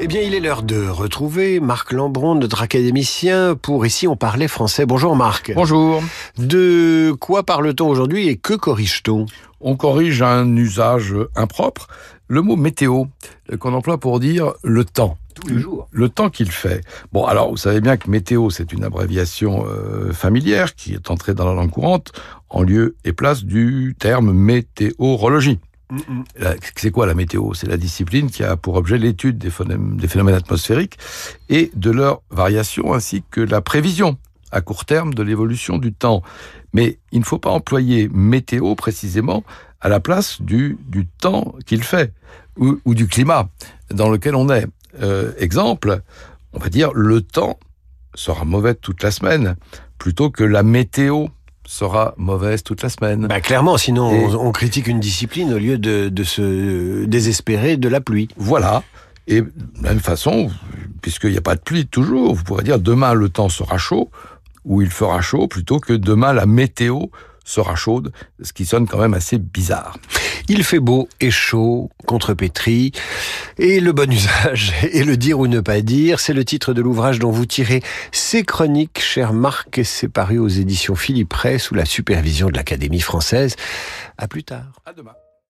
Eh bien, il est l'heure de retrouver Marc Lambron, notre académicien, pour Ici on parlait français. Bonjour Marc. Bonjour. De quoi parle-t-on aujourd'hui et que corrige-t-on? On corrige un usage impropre, le mot météo, qu'on emploie pour dire le temps. Tous les jours. Le temps qu'il fait. Bon, alors vous savez bien que météo, c'est une abréviation euh, familière qui est entrée dans la langue courante en lieu et place du terme météorologie. C'est quoi la météo? C'est la discipline qui a pour objet l'étude des, phénomènes atmosphériques et de leurs variations, ainsi que la prévision à court terme de l'évolution du temps. Mais il ne faut pas employer météo précisément à la place du, temps qu'il fait ou, ou, du climat dans lequel on est. Euh, exemple, on va dire le temps sera mauvais toute la semaine plutôt que la météo sera mauvaise toute la semaine. Bah clairement, sinon Et... on, on, critique une discipline au lieu de, de, se désespérer de la pluie. Voilà. Et de la même façon, puisqu'il n'y a pas de pluie toujours, vous pourrez dire demain le temps sera chaud, ou il fera chaud, plutôt que demain la météo sera chaude, ce qui sonne quand même assez bizarre. Il fait beau et chaud, contrepétri, et le bon usage, et le dire ou ne pas dire, c'est le titre de l'ouvrage dont vous tirez ces chroniques, cher Marc, et c'est paru aux éditions Philippe Ray sous la supervision de l'Académie française. À plus tard. À demain.